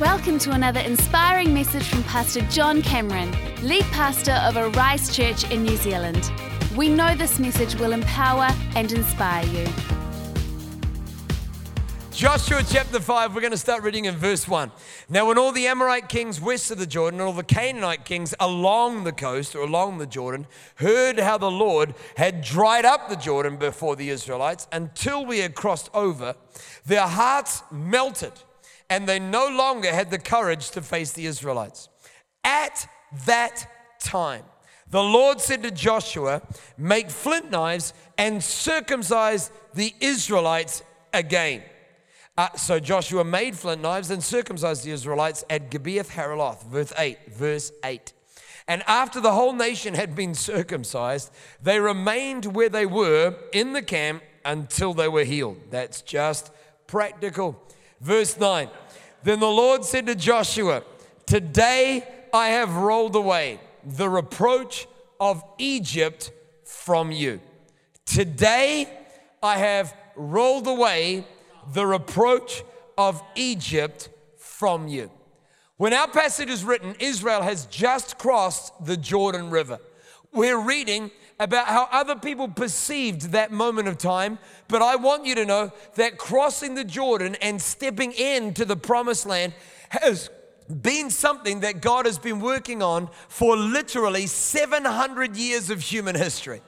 Welcome to another inspiring message from Pastor John Cameron, lead pastor of Arise Church in New Zealand. We know this message will empower and inspire you. Joshua chapter 5, we're going to start reading in verse 1. Now, when all the Amorite kings west of the Jordan and all the Canaanite kings along the coast or along the Jordan heard how the Lord had dried up the Jordan before the Israelites until we had crossed over, their hearts melted and they no longer had the courage to face the Israelites. At that time, the Lord said to Joshua, Make flint knives and circumcise the Israelites again. Uh, so Joshua made flint knives and circumcised the Israelites at Gibeath Haaraloth, verse 8, verse 8. And after the whole nation had been circumcised, they remained where they were in the camp until they were healed. That's just practical. Verse 9. Then the Lord said to Joshua, Today I have rolled away the reproach of Egypt from you. Today I have rolled away the reproach of Egypt from you. When our passage is written, Israel has just crossed the Jordan River. We're reading about how other people perceived that moment of time, but I want you to know that crossing the Jordan and stepping into the promised land has been something that God has been working on for literally 700 years of human history.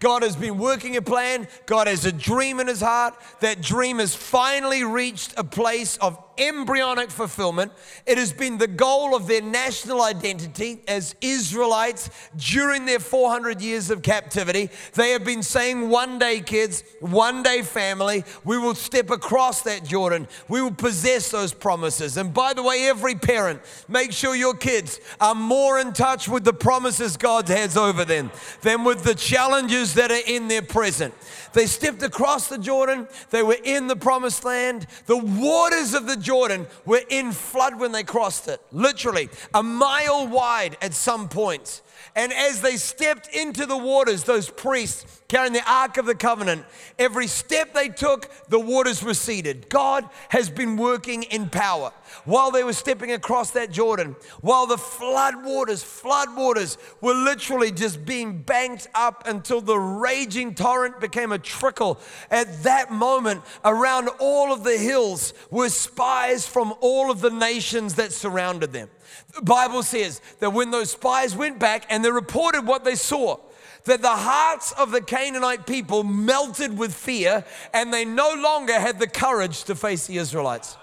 God has been working a plan. God has a dream in his heart. That dream has finally reached a place of embryonic fulfillment. It has been the goal of their national identity as Israelites during their 400 years of captivity. They have been saying, one day, kids, one day, family, we will step across that Jordan. We will possess those promises. And by the way, every parent, make sure your kids are more in touch with the promises God has over them than with the challenges that are in their present. They stepped across the Jordan. They were in the promised land. The waters of the Jordan were in flood when they crossed it, literally a mile wide at some points. And as they stepped into the waters, those priests carrying the Ark of the Covenant, every step they took, the waters receded. God has been working in power. While they were stepping across that Jordan, while the flood waters, flood waters were literally just being banked up until the raging torrent became a trickle. At that moment, around all of the hills were spies from all of the nations that surrounded them. The Bible says that when those spies went back and they reported what they saw, that the hearts of the Canaanite people melted with fear and they no longer had the courage to face the Israelites.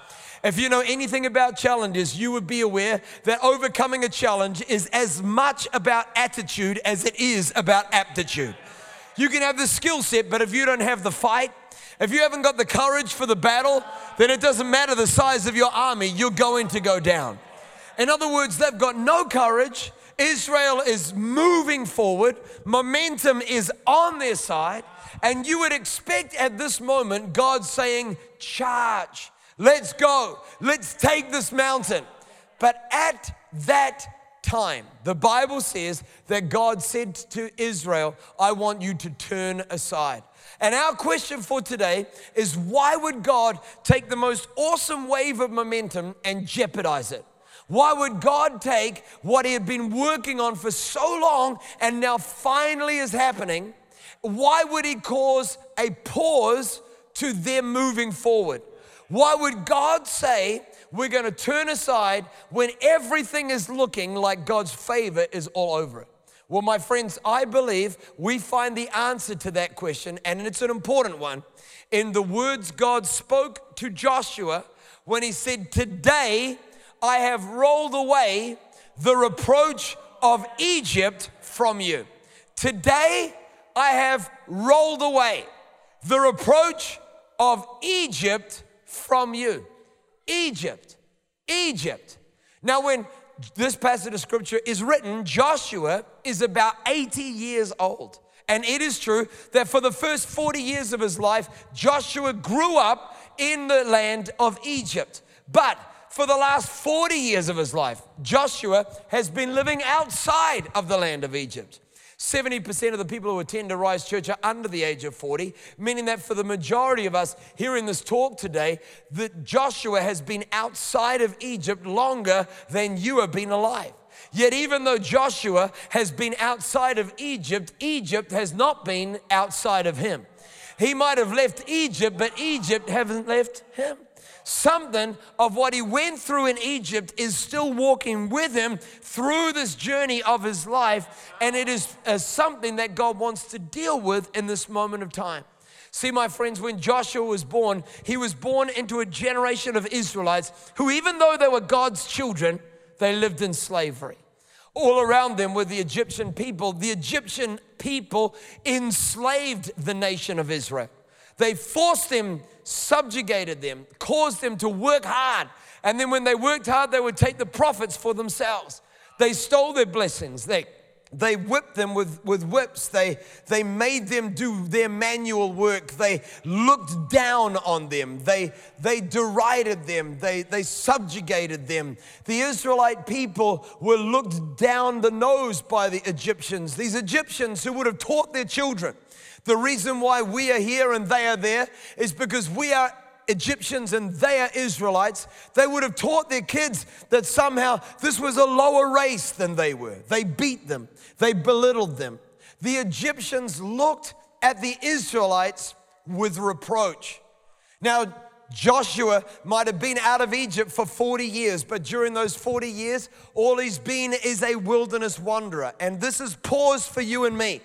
If you know anything about challenges, you would be aware that overcoming a challenge is as much about attitude as it is about aptitude. You can have the skill set, but if you don't have the fight, if you haven't got the courage for the battle, then it doesn't matter the size of your army, you're going to go down. In other words, they've got no courage. Israel is moving forward, momentum is on their side, and you would expect at this moment God saying, Charge, let's go, let's take this mountain. But at that time, the Bible says that God said to Israel, I want you to turn aside. And our question for today is why would God take the most awesome wave of momentum and jeopardize it? Why would God take what He had been working on for so long and now finally is happening? Why would He cause a pause to them moving forward? Why would God say, we're going to turn aside when everything is looking like God's favor is all over it? Well, my friends, I believe we find the answer to that question, and it's an important one, in the words God spoke to Joshua when he said, Today I have rolled away the reproach of Egypt from you. Today, I have rolled away the reproach of Egypt from you. Egypt, Egypt. Now, when this passage of scripture is written, Joshua is about 80 years old. And it is true that for the first 40 years of his life, Joshua grew up in the land of Egypt. But for the last 40 years of his life, Joshua has been living outside of the land of Egypt. 70% of the people who attend Arise Church are under the age of 40, meaning that for the majority of us here in this talk today, that Joshua has been outside of Egypt longer than you have been alive. Yet, even though Joshua has been outside of Egypt, Egypt has not been outside of him. He might have left Egypt, but Egypt hasn't left him something of what he went through in Egypt is still walking with him through this journey of his life. And it is uh, something that God wants to deal with in this moment of time. See, my friends, when Joshua was born, he was born into a generation of Israelites who, even though they were God's children, they lived in slavery. All around them were the Egyptian people. The Egyptian people enslaved the nation of Israel. They forced them, subjugated them, caused them to work hard. And then when they worked hard, they would take the profits for themselves. They stole their blessings. They, they whipped them with, with whips. They, they made them do their manual work. They looked down on them. They, they derided them. They, they subjugated them. The Israelite people were looked down the nose by the Egyptians. These Egyptians who would have taught their children the reason why we are here and they are there is because we are Egyptians and they are Israelites, they would have taught their kids that somehow this was a lower race than they were. They beat them, they belittled them. The Egyptians looked at the Israelites with reproach. Now, Joshua might have been out of Egypt for 40 years, but during those 40 years, all he's been is a wilderness wanderer. And this is pause for you and me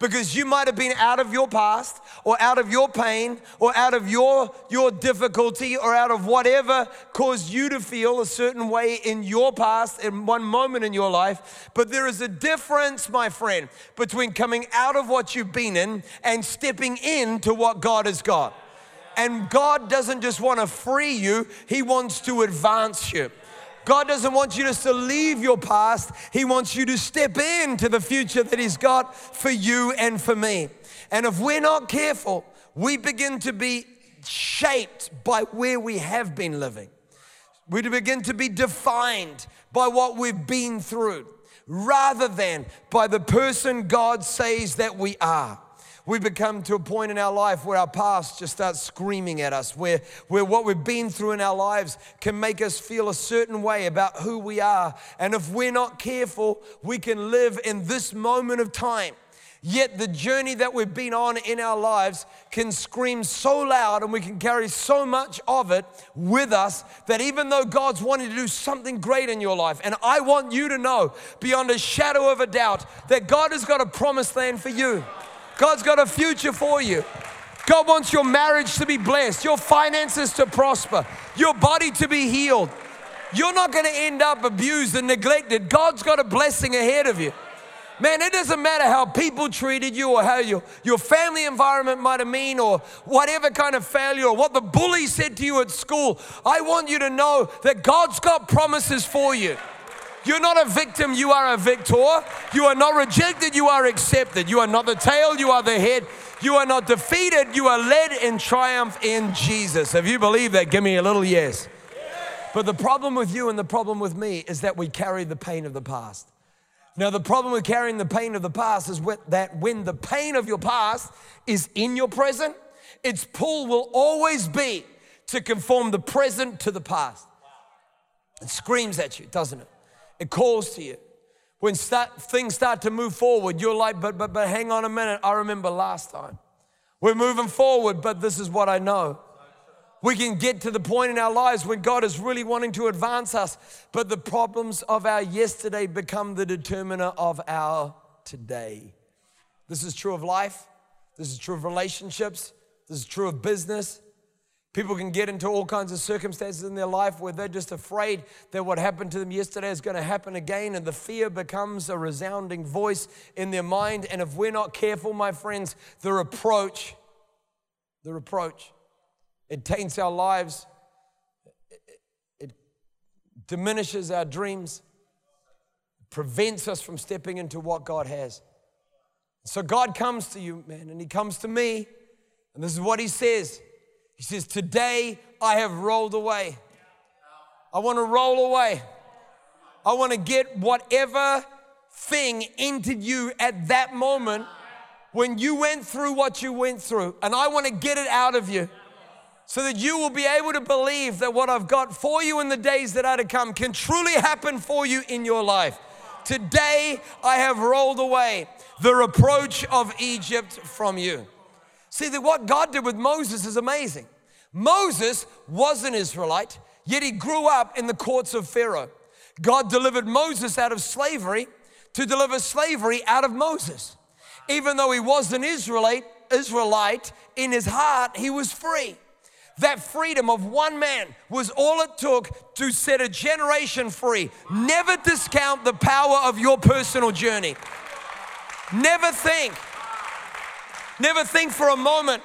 because you might have been out of your past or out of your pain or out of your, your difficulty or out of whatever caused you to feel a certain way in your past in one moment in your life. But there is a difference, my friend, between coming out of what you've been in and stepping into what God has got. And God doesn't just want to free you, He wants to advance you. God doesn't want you just to leave your past, He wants you to step into the future that He's got for you and for me. And if we're not careful, we begin to be shaped by where we have been living. We begin to be defined by what we've been through rather than by the person God says that we are we become to a point in our life where our past just starts screaming at us, where, where what we've been through in our lives can make us feel a certain way about who we are. And if we're not careful, we can live in this moment of time. Yet the journey that we've been on in our lives can scream so loud and we can carry so much of it with us that even though God's wanting to do something great in your life, and I want you to know beyond a shadow of a doubt that God has got a promised land for you. God's got a future for you. God wants your marriage to be blessed, your finances to prosper, your body to be healed. You're not going to end up abused and neglected. God's got a blessing ahead of you. Man, it doesn't matter how people treated you or how your, your family environment might have been or whatever kind of failure or what the bully said to you at school. I want you to know that God's got promises for you. You're not a victim, you are a victor. You are not rejected, you are accepted. You are not the tail, you are the head. You are not defeated, you are led in triumph in Jesus. If you believe that, give me a little yes. But the problem with you and the problem with me is that we carry the pain of the past. Now, the problem with carrying the pain of the past is that when the pain of your past is in your present, its pull will always be to conform the present to the past. It screams at you, doesn't it? It calls to you. When start, things start to move forward, you're like, but, but, but hang on a minute. I remember last time. We're moving forward, but this is what I know. We can get to the point in our lives when God is really wanting to advance us, but the problems of our yesterday become the determiner of our today. This is true of life. This is true of relationships. This is true of business. People can get into all kinds of circumstances in their life where they're just afraid that what happened to them yesterday is going to happen again, and the fear becomes a resounding voice in their mind. And if we're not careful, my friends, the reproach, the reproach, it taints our lives, it diminishes our dreams, prevents us from stepping into what God has. So God comes to you, man, and He comes to me, and this is what He says. He says, Today I have rolled away. I want to roll away. I want to get whatever thing entered you at that moment when you went through what you went through. And I want to get it out of you so that you will be able to believe that what I've got for you in the days that are to come can truly happen for you in your life. Today, I have rolled away the reproach of Egypt from you. See, that what God did with Moses is amazing. Moses was an Israelite, yet he grew up in the courts of Pharaoh. God delivered Moses out of slavery to deliver slavery out of Moses. Even though he was an Israelite, Israelite in his heart, he was free. That freedom of one man was all it took to set a generation free. Never discount the power of your personal journey. Never think, never think for a moment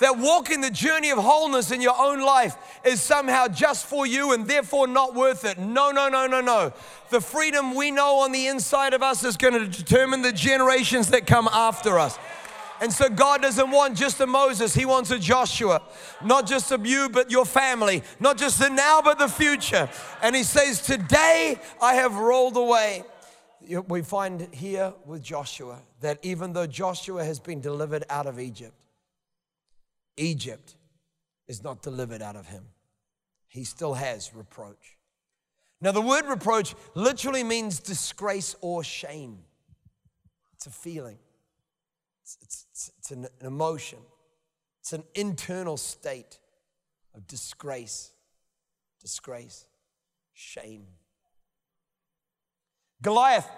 that walking the journey of wholeness in your own life is somehow just for you and therefore not worth it. No, no, no, no, no. The freedom we know on the inside of us is going to determine the generations that come after us. And so God doesn't want just a Moses, He wants a Joshua. Not just of you, but your family. Not just the now, but the future. And He says, Today I have rolled away. We find here with Joshua that even though Joshua has been delivered out of Egypt, Egypt is not delivered out of him. He still has reproach. Now, the word reproach literally means disgrace or shame. It's a feeling, it's, it's, it's an emotion, it's an internal state of disgrace, disgrace, shame. Goliath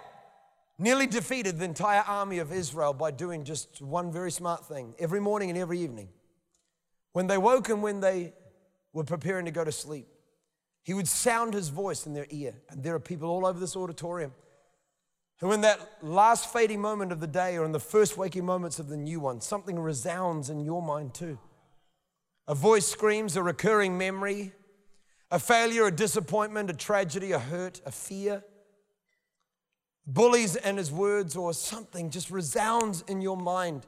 nearly defeated the entire army of Israel by doing just one very smart thing every morning and every evening. When they woke and when they were preparing to go to sleep, he would sound his voice in their ear. And there are people all over this auditorium who, in that last fading moment of the day or in the first waking moments of the new one, something resounds in your mind too. A voice screams, a recurring memory, a failure, a disappointment, a tragedy, a hurt, a fear. Bullies and his words, or something just resounds in your mind.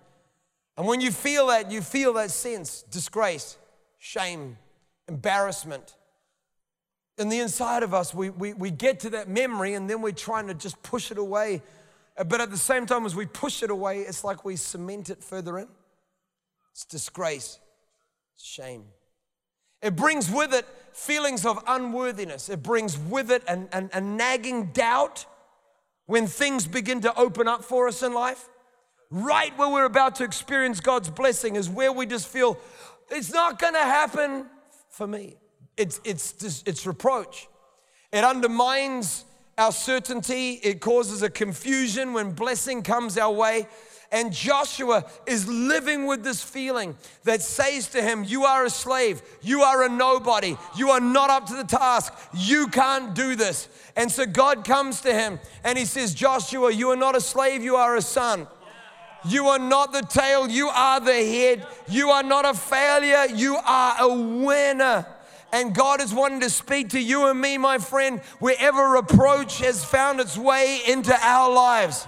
And when you feel that, you feel that sense disgrace, shame, embarrassment. In the inside of us, we, we, we get to that memory and then we're trying to just push it away. But at the same time, as we push it away, it's like we cement it further in. It's disgrace, shame. It brings with it feelings of unworthiness, it brings with it a, a, a nagging doubt when things begin to open up for us in life right where we're about to experience God's blessing is where we just feel it's not going to happen for me. It's, it's, it's reproach. It undermines our certainty. It causes a confusion when blessing comes our way. And Joshua is living with this feeling that says to him, You are a slave. You are a nobody. You are not up to the task. You can't do this. And so God comes to him and he says, Joshua, you are not a slave. You are a son. You are not the tail, you are the head. You are not a failure, you are a winner. And God is wanting to speak to you and me, my friend, wherever reproach has found its way into our lives.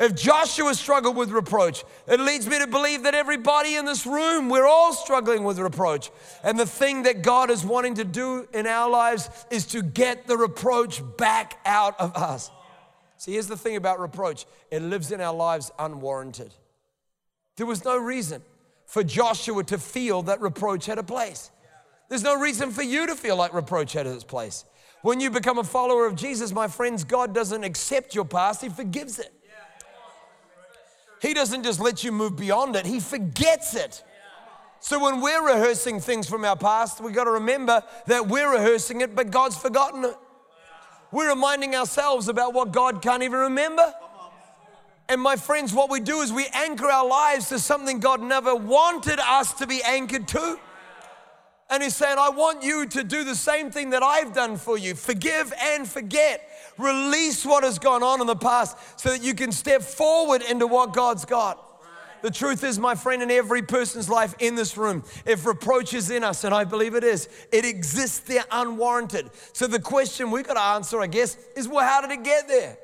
If Joshua struggled with reproach, it leads me to believe that everybody in this room, we're all struggling with reproach. And the thing that God is wanting to do in our lives is to get the reproach back out of us. See, here's the thing about reproach it lives in our lives unwarranted. There was no reason for Joshua to feel that reproach had a place. There's no reason for you to feel like reproach had its place. When you become a follower of Jesus, my friends, God doesn't accept your past, He forgives it. He doesn't just let you move beyond it, He forgets it. So when we're rehearsing things from our past, we've got to remember that we're rehearsing it, but God's forgotten it. We're reminding ourselves about what God can't even remember. And my friends, what we do is we anchor our lives to something God never wanted us to be anchored to. And He's saying, I want you to do the same thing that I've done for you forgive and forget. Release what has gone on in the past so that you can step forward into what God's got. The truth is, my friend, in every person's life in this room, if reproach is in us, and I believe it is, it exists there unwarranted. So the question we've got to answer, I guess, is well, how did it get there?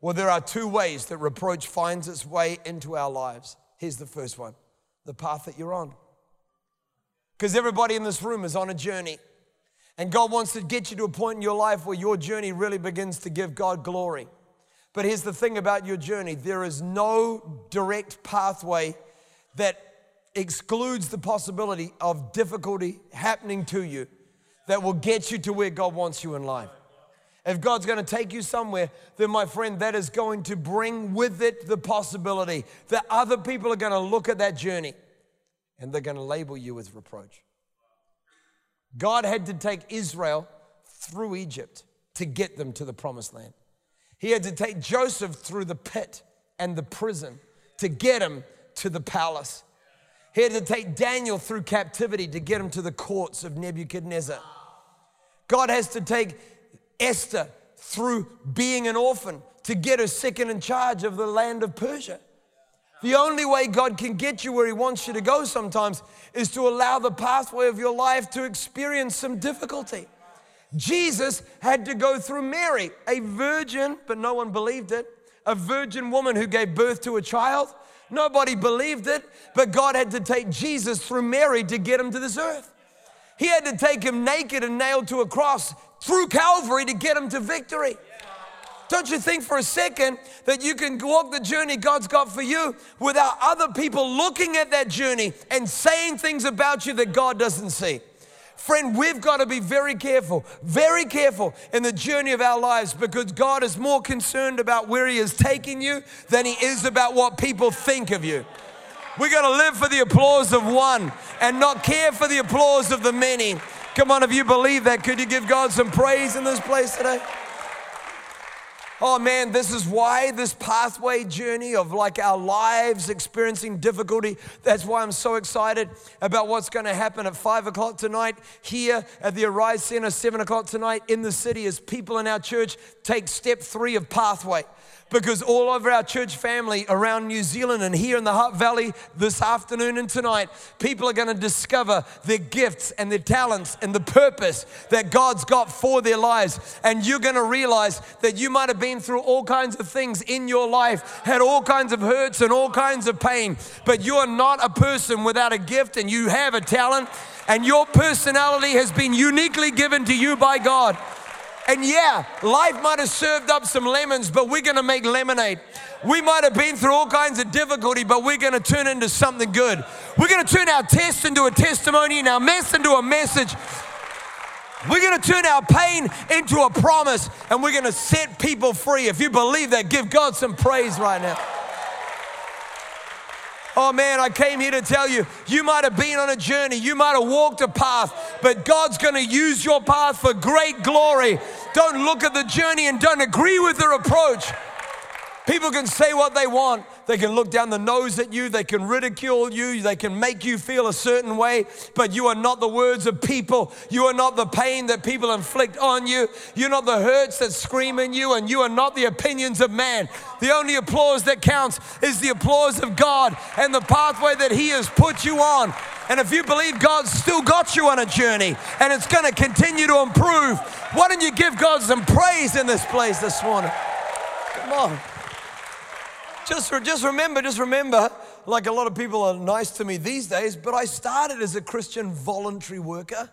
Well, there are two ways that reproach finds its way into our lives. Here's the first one the path that you're on. Because everybody in this room is on a journey. And God wants to get you to a point in your life where your journey really begins to give God glory. But here's the thing about your journey there is no direct pathway that excludes the possibility of difficulty happening to you that will get you to where God wants you in life. If God's going to take you somewhere, then my friend, that is going to bring with it the possibility that other people are going to look at that journey and they're going to label you as reproach. God had to take Israel through Egypt to get them to the promised land. He had to take Joseph through the pit and the prison to get him to the palace. He had to take Daniel through captivity to get him to the courts of Nebuchadnezzar. God has to take Esther through being an orphan to get her second in charge of the land of Persia. The only way God can get you where He wants you to go sometimes is to allow the pathway of your life to experience some difficulty. Jesus had to go through Mary, a virgin, but no one believed it, a virgin woman who gave birth to a child. Nobody believed it, but God had to take Jesus through Mary to get him to this earth. He had to take him naked and nailed to a cross through Calvary to get him to victory. Don't you think for a second that you can walk the journey God's got for you without other people looking at that journey and saying things about you that God doesn't see? Friend, we've got to be very careful, very careful in the journey of our lives because God is more concerned about where He is taking you than He is about what people think of you. We got to live for the applause of one and not care for the applause of the many. Come on, if you believe that, could you give God some praise in this place today? Oh man, this is why this pathway journey of like our lives experiencing difficulty. That's why I'm so excited about what's going to happen at five o'clock tonight here at the Arise Center, seven o'clock tonight in the city as people in our church take step three of pathway because all over our church family around New Zealand and here in the Hutt Valley this afternoon and tonight, people are going to discover their gifts and their talents and the purpose that God's got for their lives. And you're going to realize that you might have been through all kinds of things in your life, had all kinds of hurts and all kinds of pain, but you are not a person without a gift and you have a talent. And your personality has been uniquely given to you by God. And yeah, life might have served up some lemons, but we're gonna make lemonade. We might have been through all kinds of difficulty, but we're gonna turn into something good. We're gonna turn our test into a testimony and our mess into a message. We're gonna turn our pain into a promise and we're gonna set people free. If you believe that, give God some praise right now. Oh man, I came here to tell you, you might have been on a journey, you might have walked a path, but God's going to use your path for great glory. Don't look at the journey and don't agree with the approach. People can say what they want. They can look down the nose at you. They can ridicule you. They can make you feel a certain way. But you are not the words of people. You are not the pain that people inflict on you. You're not the hurts that scream in you. And you are not the opinions of man. The only applause that counts is the applause of God and the pathway that He has put you on. And if you believe God's still got you on a journey and it's going to continue to improve, why don't you give God some praise in this place this morning? Come on. Just, just remember, just remember, like a lot of people are nice to me these days, but I started as a Christian voluntary worker.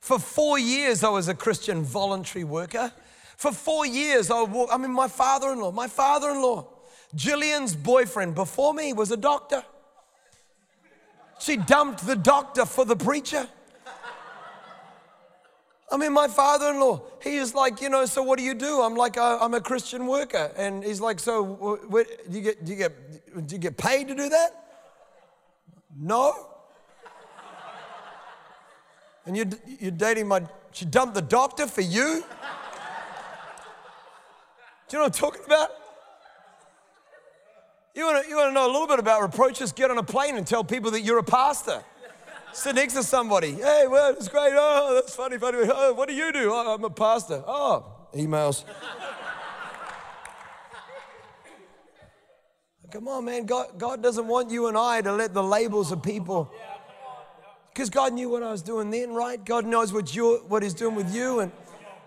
For four years, I was a Christian voluntary worker. For four years, I, I mean, my father in law, my father in law, Jillian's boyfriend before me was a doctor. She dumped the doctor for the preacher. I mean, my father in law, he is like, you know, so what do you do? I'm like, uh, I'm a Christian worker. And he's like, so do, you get, do, you get, do you get paid to do that? No. And you're, you're dating my, she dumped the doctor for you? Do you know what I'm talking about? You want to you wanna know a little bit about reproaches? Get on a plane and tell people that you're a pastor. Sit next to somebody. Hey, well, it's great. Oh, that's funny, funny. Oh, what do you do? Oh, I'm a pastor. Oh, emails. Come on, man. God, God doesn't want you and I to let the labels of people. Because God knew what I was doing then, right? God knows what, you're, what He's doing with you. And,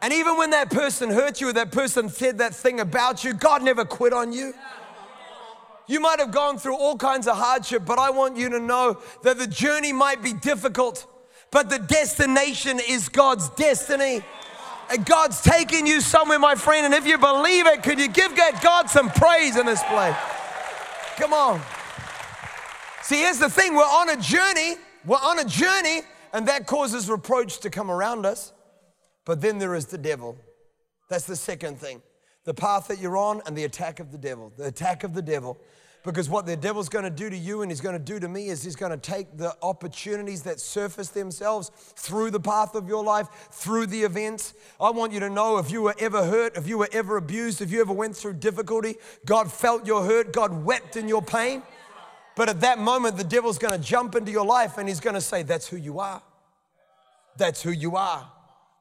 and even when that person hurt you, or that person said that thing about you, God never quit on you. You might have gone through all kinds of hardship, but I want you to know that the journey might be difficult, but the destination is God's destiny. And God's taking you somewhere, my friend. And if you believe it, could you give God some praise in this place? Come on. See, here's the thing we're on a journey. We're on a journey, and that causes reproach to come around us. But then there is the devil. That's the second thing the path that you're on and the attack of the devil. The attack of the devil. Because what the devil's going to do to you and he's going to do to me is he's going to take the opportunities that surface themselves through the path of your life, through the events. I want you to know if you were ever hurt, if you were ever abused, if you ever went through difficulty, God felt your hurt, God wept in your pain. But at that moment, the devil's going to jump into your life and he's going to say, That's who you are. That's who you are.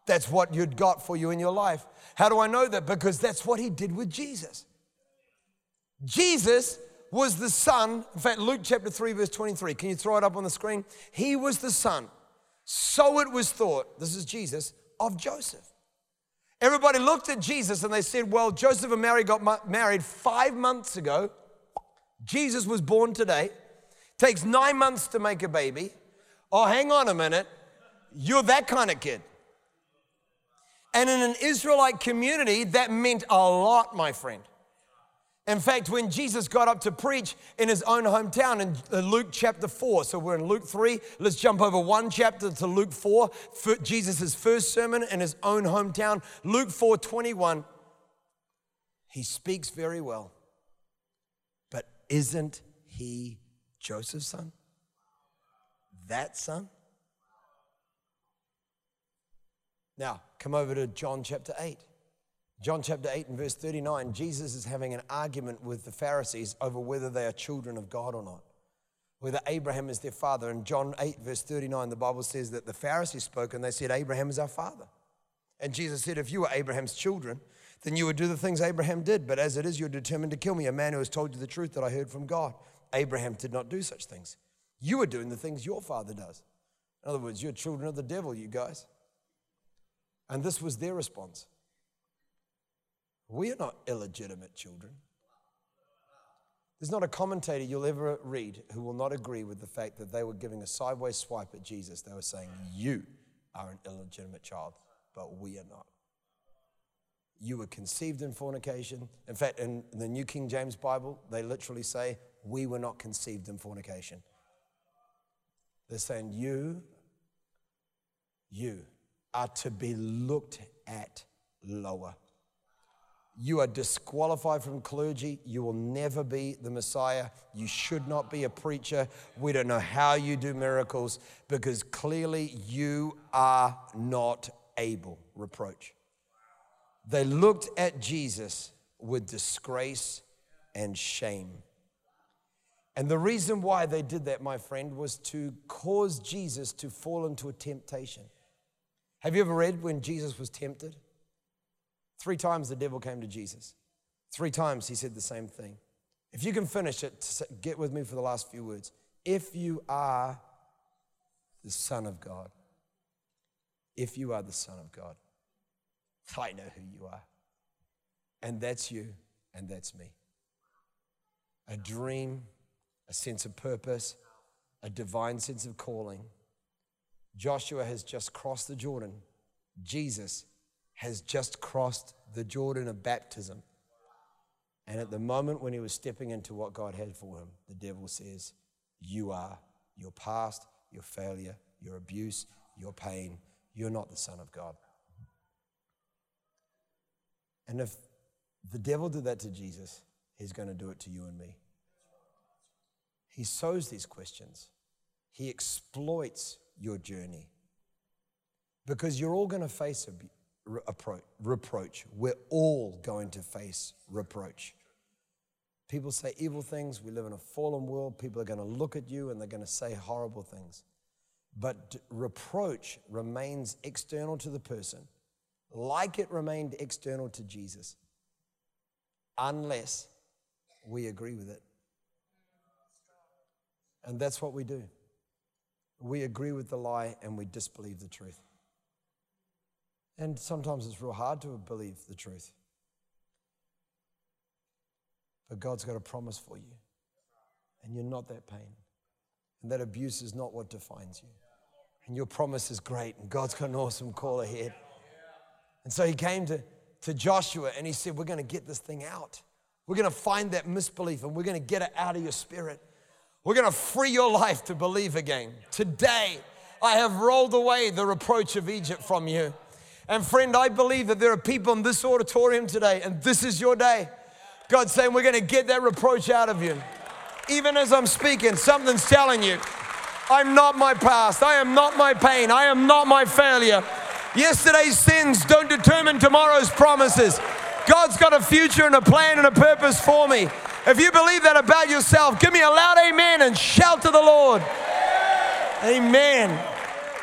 That's what you'd got for you in your life. How do I know that? Because that's what he did with Jesus. Jesus was the son, in fact, Luke chapter 3, verse 23. Can you throw it up on the screen? He was the son, so it was thought, this is Jesus, of Joseph. Everybody looked at Jesus and they said, Well, Joseph and Mary got married five months ago. Jesus was born today. Takes nine months to make a baby. Oh, hang on a minute. You're that kind of kid. And in an Israelite community, that meant a lot, my friend. In fact, when Jesus got up to preach in his own hometown in uh, Luke chapter 4, so we're in Luke 3, let's jump over one chapter to Luke 4, Jesus' first sermon in his own hometown. Luke 4 21, he speaks very well. But isn't he Joseph's son? That son? Now, come over to John chapter 8. John chapter 8 and verse 39, Jesus is having an argument with the Pharisees over whether they are children of God or not, whether Abraham is their father. In John 8, verse 39, the Bible says that the Pharisees spoke and they said, Abraham is our father. And Jesus said, If you were Abraham's children, then you would do the things Abraham did. But as it is, you're determined to kill me, a man who has told you the truth that I heard from God. Abraham did not do such things. You are doing the things your father does. In other words, you're children of the devil, you guys. And this was their response. We are not illegitimate children. There's not a commentator you'll ever read who will not agree with the fact that they were giving a sideways swipe at Jesus. They were saying, You are an illegitimate child, but we are not. You were conceived in fornication. In fact, in the New King James Bible, they literally say, We were not conceived in fornication. They're saying, You, you are to be looked at lower. You are disqualified from clergy. You will never be the Messiah. You should not be a preacher. We don't know how you do miracles because clearly you are not able. Reproach. They looked at Jesus with disgrace and shame. And the reason why they did that, my friend, was to cause Jesus to fall into a temptation. Have you ever read when Jesus was tempted? Three times the devil came to Jesus. Three times he said the same thing. If you can finish it, get with me for the last few words. If you are the Son of God, if you are the Son of God, I know who you are. And that's you, and that's me. A dream, a sense of purpose, a divine sense of calling. Joshua has just crossed the Jordan. Jesus has just crossed the Jordan of baptism. And at the moment when he was stepping into what God had for him, the devil says, You are your past, your failure, your abuse, your pain. You're not the Son of God. And if the devil did that to Jesus, he's going to do it to you and me. He sows these questions, he exploits your journey because you're all going to face abuse reproach. We're all going to face reproach. People say evil things. We live in a fallen world. People are going to look at you and they're going to say horrible things. But reproach remains external to the person, like it remained external to Jesus, unless we agree with it. And that's what we do. We agree with the lie and we disbelieve the truth. And sometimes it's real hard to believe the truth. But God's got a promise for you. And you're not that pain. And that abuse is not what defines you. And your promise is great. And God's got an awesome call ahead. And so he came to, to Joshua and he said, We're going to get this thing out. We're going to find that misbelief and we're going to get it out of your spirit. We're going to free your life to believe again. Today, I have rolled away the reproach of Egypt from you. And friend, I believe that there are people in this auditorium today, and this is your day. God's saying, We're going to get that reproach out of you. Even as I'm speaking, something's telling you, I'm not my past. I am not my pain. I am not my failure. Yesterday's sins don't determine tomorrow's promises. God's got a future and a plan and a purpose for me. If you believe that about yourself, give me a loud amen and shout to the Lord. Amen.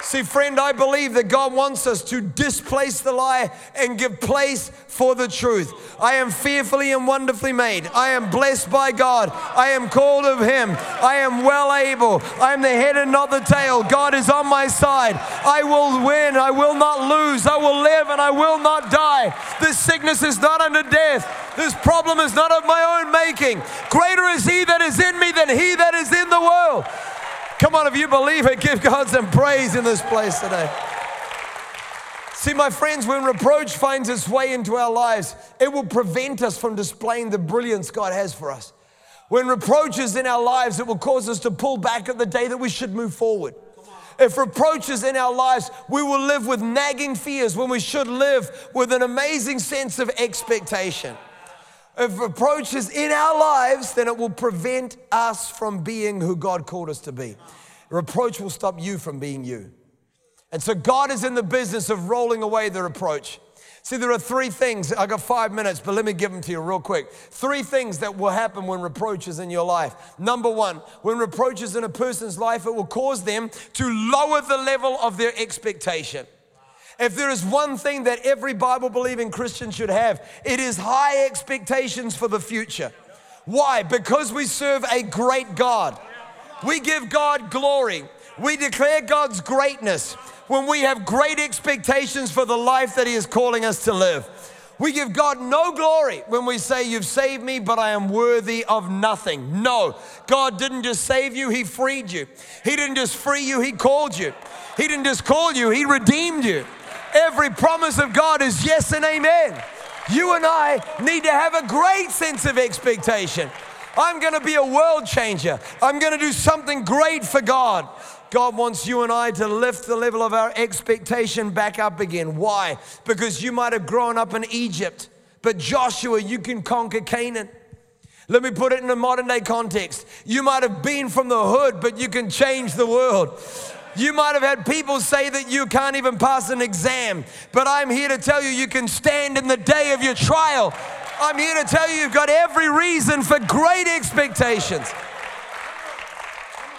See, friend, I believe that God wants us to displace the lie and give place for the truth. I am fearfully and wonderfully made. I am blessed by God. I am called of Him. I am well able. I am the head and not the tail. God is on my side. I will win. I will not lose. I will live and I will not die. This sickness is not unto death. This problem is not of my own making. Greater is He that is in me than He that is in the world. Come on, if you believe it, give God some praise in this place today. See, my friends, when reproach finds its way into our lives, it will prevent us from displaying the brilliance God has for us. When reproach is in our lives, it will cause us to pull back at the day that we should move forward. If reproach is in our lives, we will live with nagging fears when we should live with an amazing sense of expectation if reproach is in our lives, then it will prevent us from being who God called us to be. Reproach will stop you from being you. And so God is in the business of rolling away the reproach. See, there are three things. I got five minutes, but let me give them to you real quick. Three things that will happen when reproach is in your life. Number one, when reproach is in a person's life, it will cause them to lower the level of their expectation. If there is one thing that every Bible believing Christian should have, it is high expectations for the future. Why? Because we serve a great God. We give God glory. We declare God's greatness when we have great expectations for the life that He is calling us to live. We give God no glory when we say, You've saved me, but I am worthy of nothing. No, God didn't just save you, He freed you. He didn't just free you, He called you. He didn't just call you, He redeemed you. Every promise of God is yes and amen. You and I need to have a great sense of expectation. I'm going to be a world changer. I'm going to do something great for God. God wants you and I to lift the level of our expectation back up again. Why? Because you might have grown up in Egypt, but Joshua, you can conquer Canaan. Let me put it in a modern day context. You might have been from the hood, but you can change the world. You might have had people say that you can't even pass an exam, but I'm here to tell you you can stand in the day of your trial. I'm here to tell you you've got every reason for great expectations.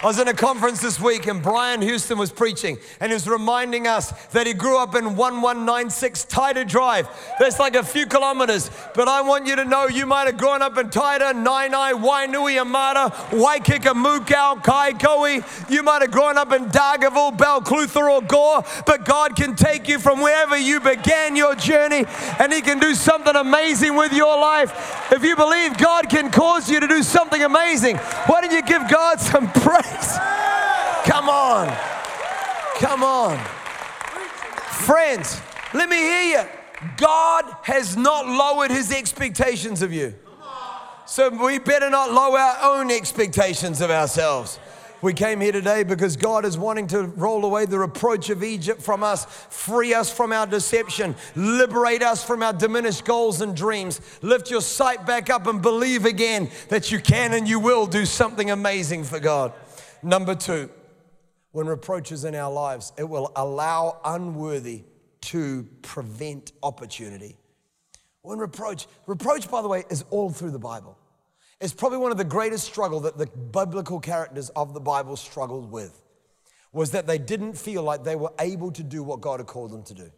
I was in a conference this week and Brian Houston was preaching and he was reminding us that he grew up in 1196 Taita Drive. That's like a few kilometers. But I want you to know you might have grown up in Taita, Naenae, Wainui, Amata, Waikikamukau, Kaikoui. You might have grown up in Dargaville, Balclutha, or Gore. But God can take you from wherever you began your journey and he can do something amazing with your life. If you believe God can cause you to do something amazing, why don't you give God some praise? Come on. Come on. Friends, let me hear you. God has not lowered his expectations of you. So we better not lower our own expectations of ourselves. We came here today because God is wanting to roll away the reproach of Egypt from us, free us from our deception, liberate us from our diminished goals and dreams. Lift your sight back up and believe again that you can and you will do something amazing for God. Number two, when reproach is in our lives, it will allow unworthy to prevent opportunity. When reproach, reproach, by the way, is all through the Bible. It's probably one of the greatest struggle that the biblical characters of the Bible struggled with was that they didn't feel like they were able to do what God had called them to do.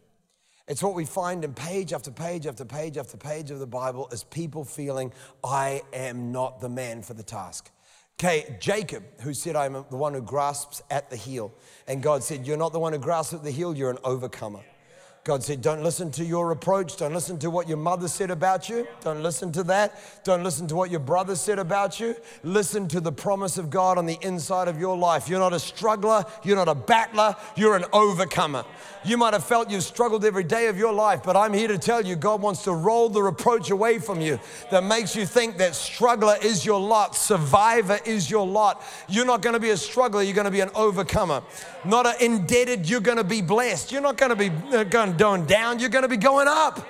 It's what we find in page after page after page after page of the Bible is people feeling, I am not the man for the task. Okay, Jacob, who said, I'm the one who grasps at the heel. And God said, You're not the one who grasps at the heel, you're an overcomer. God said, Don't listen to your reproach. Don't listen to what your mother said about you. Don't listen to that. Don't listen to what your brother said about you. Listen to the promise of God on the inside of your life. You're not a struggler. You're not a battler. You're an overcomer. You might have felt you've struggled every day of your life, but I'm here to tell you God wants to roll the reproach away from you that makes you think that struggler is your lot, survivor is your lot. You're not going to be a struggler, you're going to be an overcomer. Not an indebted, you're going to be blessed. You're not going to be uh, going down, you're going to be going up.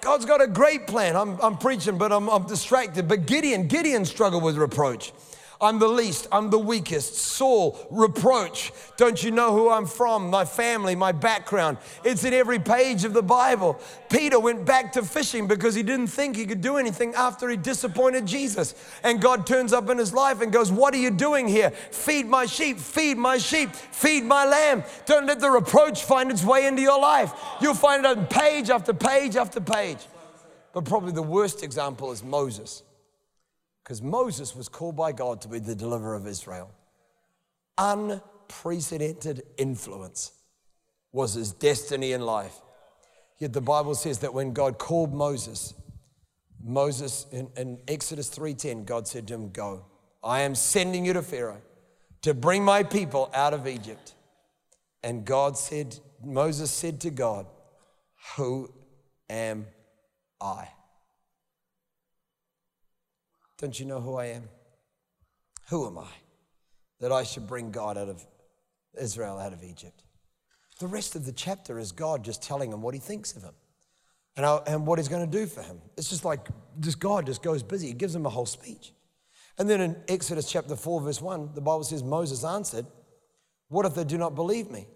God's got a great plan. I'm, I'm preaching, but I'm, I'm distracted. But Gideon, Gideon struggled with reproach. I'm the least, I'm the weakest. Saul, reproach. Don't you know who I'm from? My family, my background. It's in every page of the Bible. Peter went back to fishing because he didn't think he could do anything after he disappointed Jesus. And God turns up in his life and goes, What are you doing here? Feed my sheep, feed my sheep, feed my lamb. Don't let the reproach find its way into your life. You'll find it on page after page after page. But probably the worst example is Moses because Moses was called by God to be the deliverer of Israel. Unprecedented influence was his destiny in life. Yet the Bible says that when God called Moses, Moses in, in Exodus 3:10, God said to him, Go. I am sending you to Pharaoh to bring my people out of Egypt. And God said, Moses said to God, Who am I? Don't you know who I am? Who am I that I should bring God out of Israel out of Egypt? The rest of the chapter is God just telling him what he thinks of him and, how, and what he's going to do for him. It's just like just God just goes busy. He gives him a whole speech. And then in Exodus chapter 4, verse 1, the Bible says, Moses answered, What if they do not believe me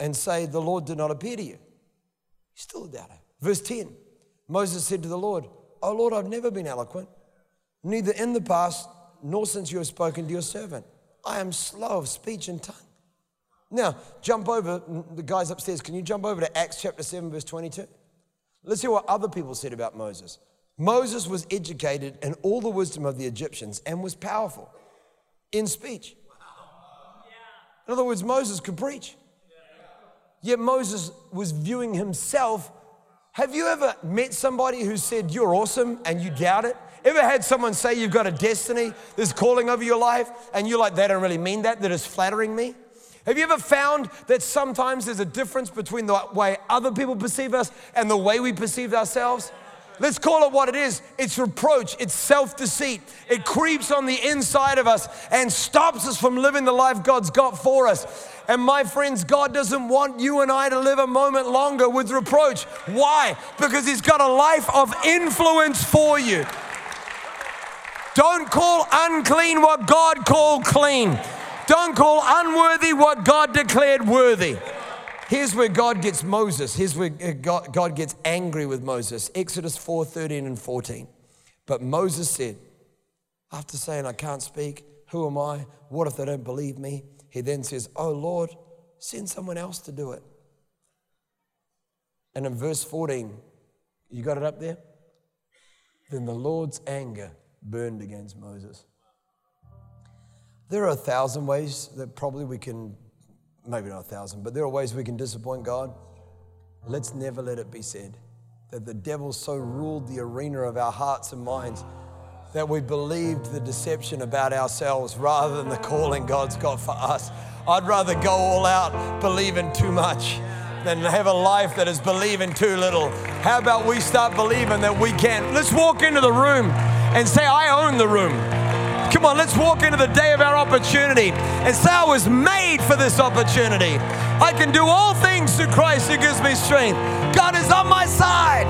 and say, The Lord did not appear to you? He's still a doubter. Verse 10, Moses said to the Lord, Oh Lord, I've never been eloquent neither in the past nor since you have spoken to your servant. I am slow of speech and tongue. Now, jump over, the guys upstairs, can you jump over to Acts chapter 7, verse 22? Let's hear what other people said about Moses. Moses was educated in all the wisdom of the Egyptians and was powerful in speech. In other words, Moses could preach. Yet Moses was viewing himself. Have you ever met somebody who said, You're awesome, and you doubt it? Ever had someone say you've got a destiny, there's calling over your life, and you're like, they don't really mean that, they're flattering me? Have you ever found that sometimes there's a difference between the way other people perceive us and the way we perceive ourselves? Let's call it what it is. It's reproach, it's self deceit. It creeps on the inside of us and stops us from living the life God's got for us. And my friends, God doesn't want you and I to live a moment longer with reproach. Why? Because He's got a life of influence for you. Don't call unclean what God called clean. Don't call unworthy what God declared worthy. Here's where God gets Moses. Here's where uh, God gets angry with Moses. Exodus 4 13 and 14. But Moses said, after saying, I can't speak, who am I? What if they don't believe me? He then says, Oh Lord, send someone else to do it. And in verse 14, you got it up there? Then the Lord's anger burned against Moses. There are a thousand ways that probably we can, maybe not a thousand, but there are ways we can disappoint God. Let's never let it be said that the devil so ruled the arena of our hearts and minds that we believed the deception about ourselves rather than the calling God's got for us. I'd rather go all out believing too much than have a life that is believing too little. How about we start believing that we can? Let's walk into the room and say, I own the room. Come on, let's walk into the day of our opportunity and say, I was made for this opportunity. I can do all things through Christ who gives me strength. God is on my side.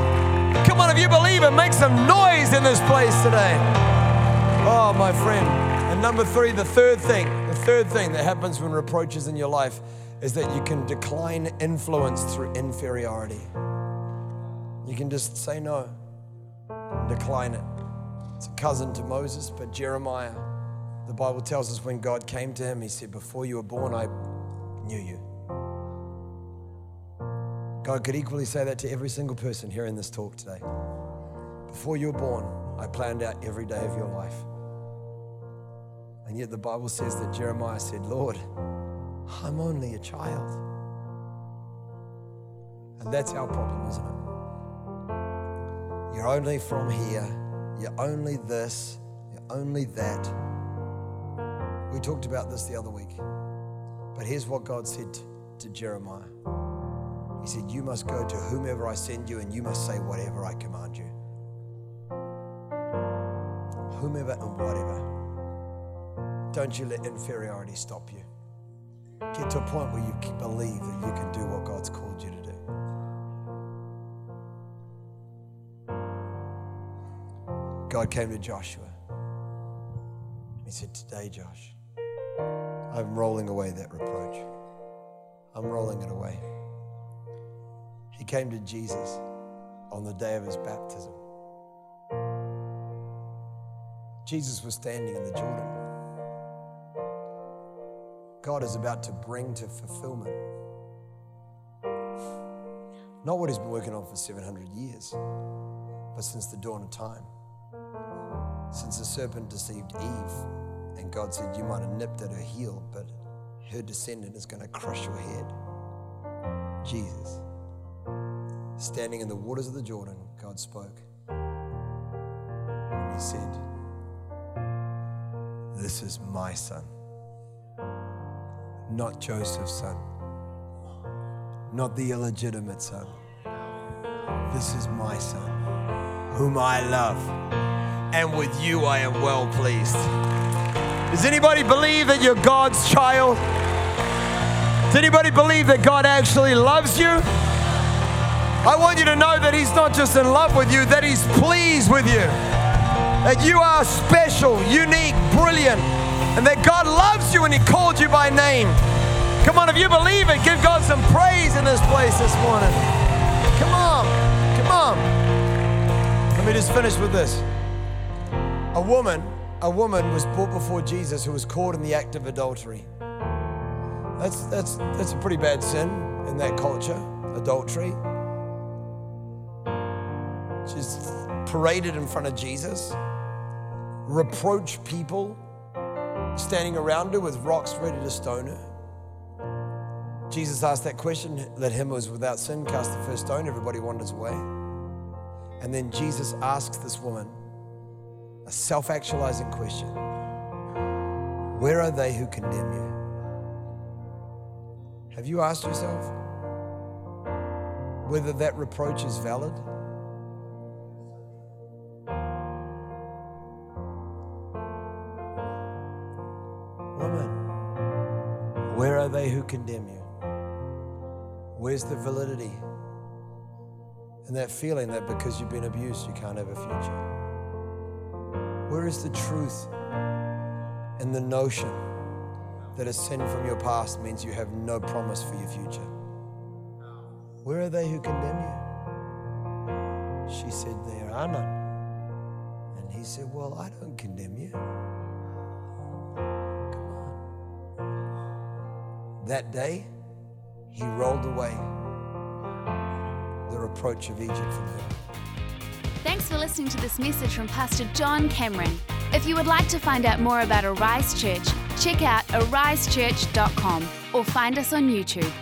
Come on, if you believe it, make some noise in this place today. Oh, my friend. And number three, the third thing, the third thing that happens when reproach is in your life is that you can decline influence through inferiority. You can just say no, decline it. It's a cousin to Moses, but Jeremiah, the Bible tells us when God came to him, he said, Before you were born, I knew you. God could equally say that to every single person here in this talk today. Before you were born, I planned out every day of your life. And yet the Bible says that Jeremiah said, Lord, I'm only a child. And that's our problem, isn't it? You're only from here, you're only this, you're only that. We talked about this the other week. But here's what God said to Jeremiah He said, You must go to whomever I send you, and you must say whatever I command you. Whomever and whatever. Don't you let inferiority stop you. Get to a point where you believe that you can do what God's called you to do. God came to Joshua. He said, Today, Josh, I'm rolling away that reproach. I'm rolling it away. He came to Jesus on the day of his baptism. Jesus was standing in the Jordan. God is about to bring to fulfillment not what he's been working on for 700 years, but since the dawn of time. Since the serpent deceived Eve and God said, You might have nipped at her heel, but her descendant is going to crush your head. Jesus. Standing in the waters of the Jordan, God spoke. And he said, This is my son, not Joseph's son, not the illegitimate son. This is my son, whom I love, and with you I am well pleased. Does anybody believe that you're God's child? Does anybody believe that God actually loves you? I want you to know that He's not just in love with you, that He's pleased with you. That you are special, unique, brilliant, and that God loves you and He called you by name. Come on, if you believe it, give God some praise in this place this morning. Come on, come on. Let me just finish with this. Woman a woman was brought before Jesus who was caught in the act of adultery. That's, that's, that's a pretty bad sin in that culture, adultery. She's paraded in front of Jesus, reproached people standing around her with rocks ready to stone her. Jesus asked that question, let him who is without sin cast the first stone. Everybody wanders away. And then Jesus asks this woman, a self actualizing question Where are they who condemn you? Have you asked yourself whether that reproach is valid? Woman, where are they who condemn you? Where's the validity? And that feeling that because you've been abused, you can't have a future. Where is the truth and the notion that a sin from your past means you have no promise for your future? Where are they who condemn you? She said, There are none. And he said, Well, I don't condemn you. Come on. That day, he rolled away the reproach of Egypt from her. Thanks for listening to this message from Pastor John Cameron. If you would like to find out more about Arise Church, check out arisechurch.com or find us on YouTube.